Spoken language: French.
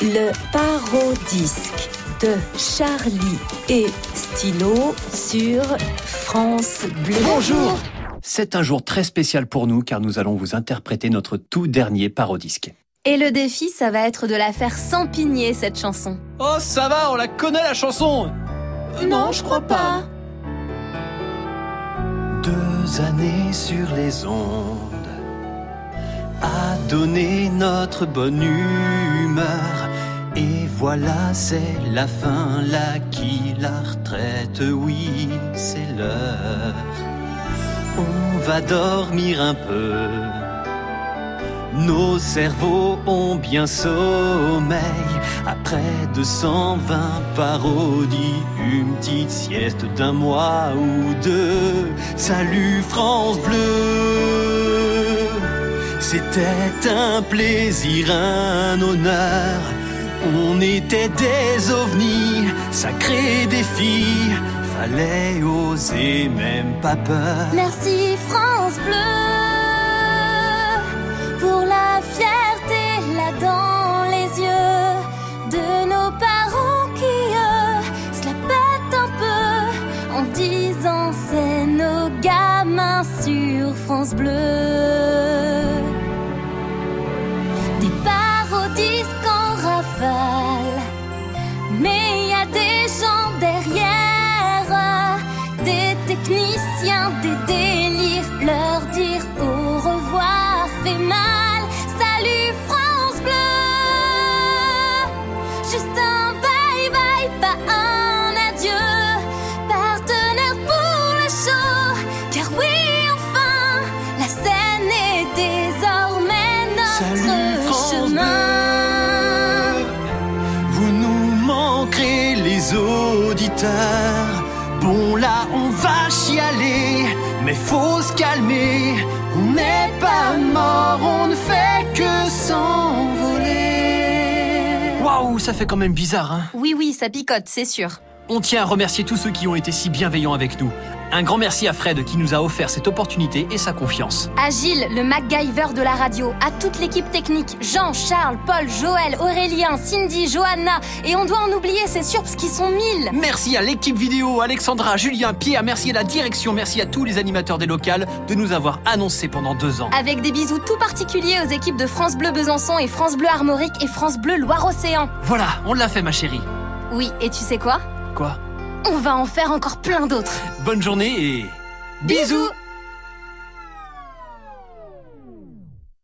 Le parodisque de Charlie et Stylo sur France Bleu. Bonjour C'est un jour très spécial pour nous car nous allons vous interpréter notre tout dernier parodisque. Et le défi, ça va être de la faire s'empigner, cette chanson. Oh ça va, on la connaît la chanson Non, je crois pas. Deux années sur les ondes a donné notre bonne humeur. Voilà, c'est la fin, la qui la retraite, oui, c'est l'heure. On va dormir un peu. Nos cerveaux ont bien sommeil. Après 220 parodies, une petite sieste d'un mois ou deux. Salut France Bleu! C'était un plaisir, un honneur. On était des ovnis, sacrés défis. Fallait oser, même pas peur. Merci France Bleu pour la fierté là dans les yeux de nos parents qui eux se la pètent un peu en disant c'est nos gamins sur France Bleu. Les auditeurs. Bon là on va chialer, mais faut se calmer. On n'est pas mort, on ne fait que s'envoler. Waouh, ça fait quand même bizarre, hein Oui, oui, ça picote, c'est sûr. On tient à remercier tous ceux qui ont été si bienveillants avec nous. Un grand merci à Fred qui nous a offert cette opportunité et sa confiance. À Gilles, le MacGyver de la radio, à toute l'équipe technique, Jean, Charles, Paul, Joël, Aurélien, Cindy, Johanna, et on doit en oublier, c'est sûr, parce qu'ils sont mille. Merci à l'équipe vidéo, Alexandra, Julien, Pierre, merci à la direction, merci à tous les animateurs des locales de nous avoir annoncé pendant deux ans. Avec des bisous tout particuliers aux équipes de France Bleu Besançon et France Bleu Armorique et France Bleu Loire-Océan. Voilà, on l'a fait ma chérie. Oui, et tu sais quoi? Quoi? On va en faire encore plein d'autres. Bonne journée et... Bisous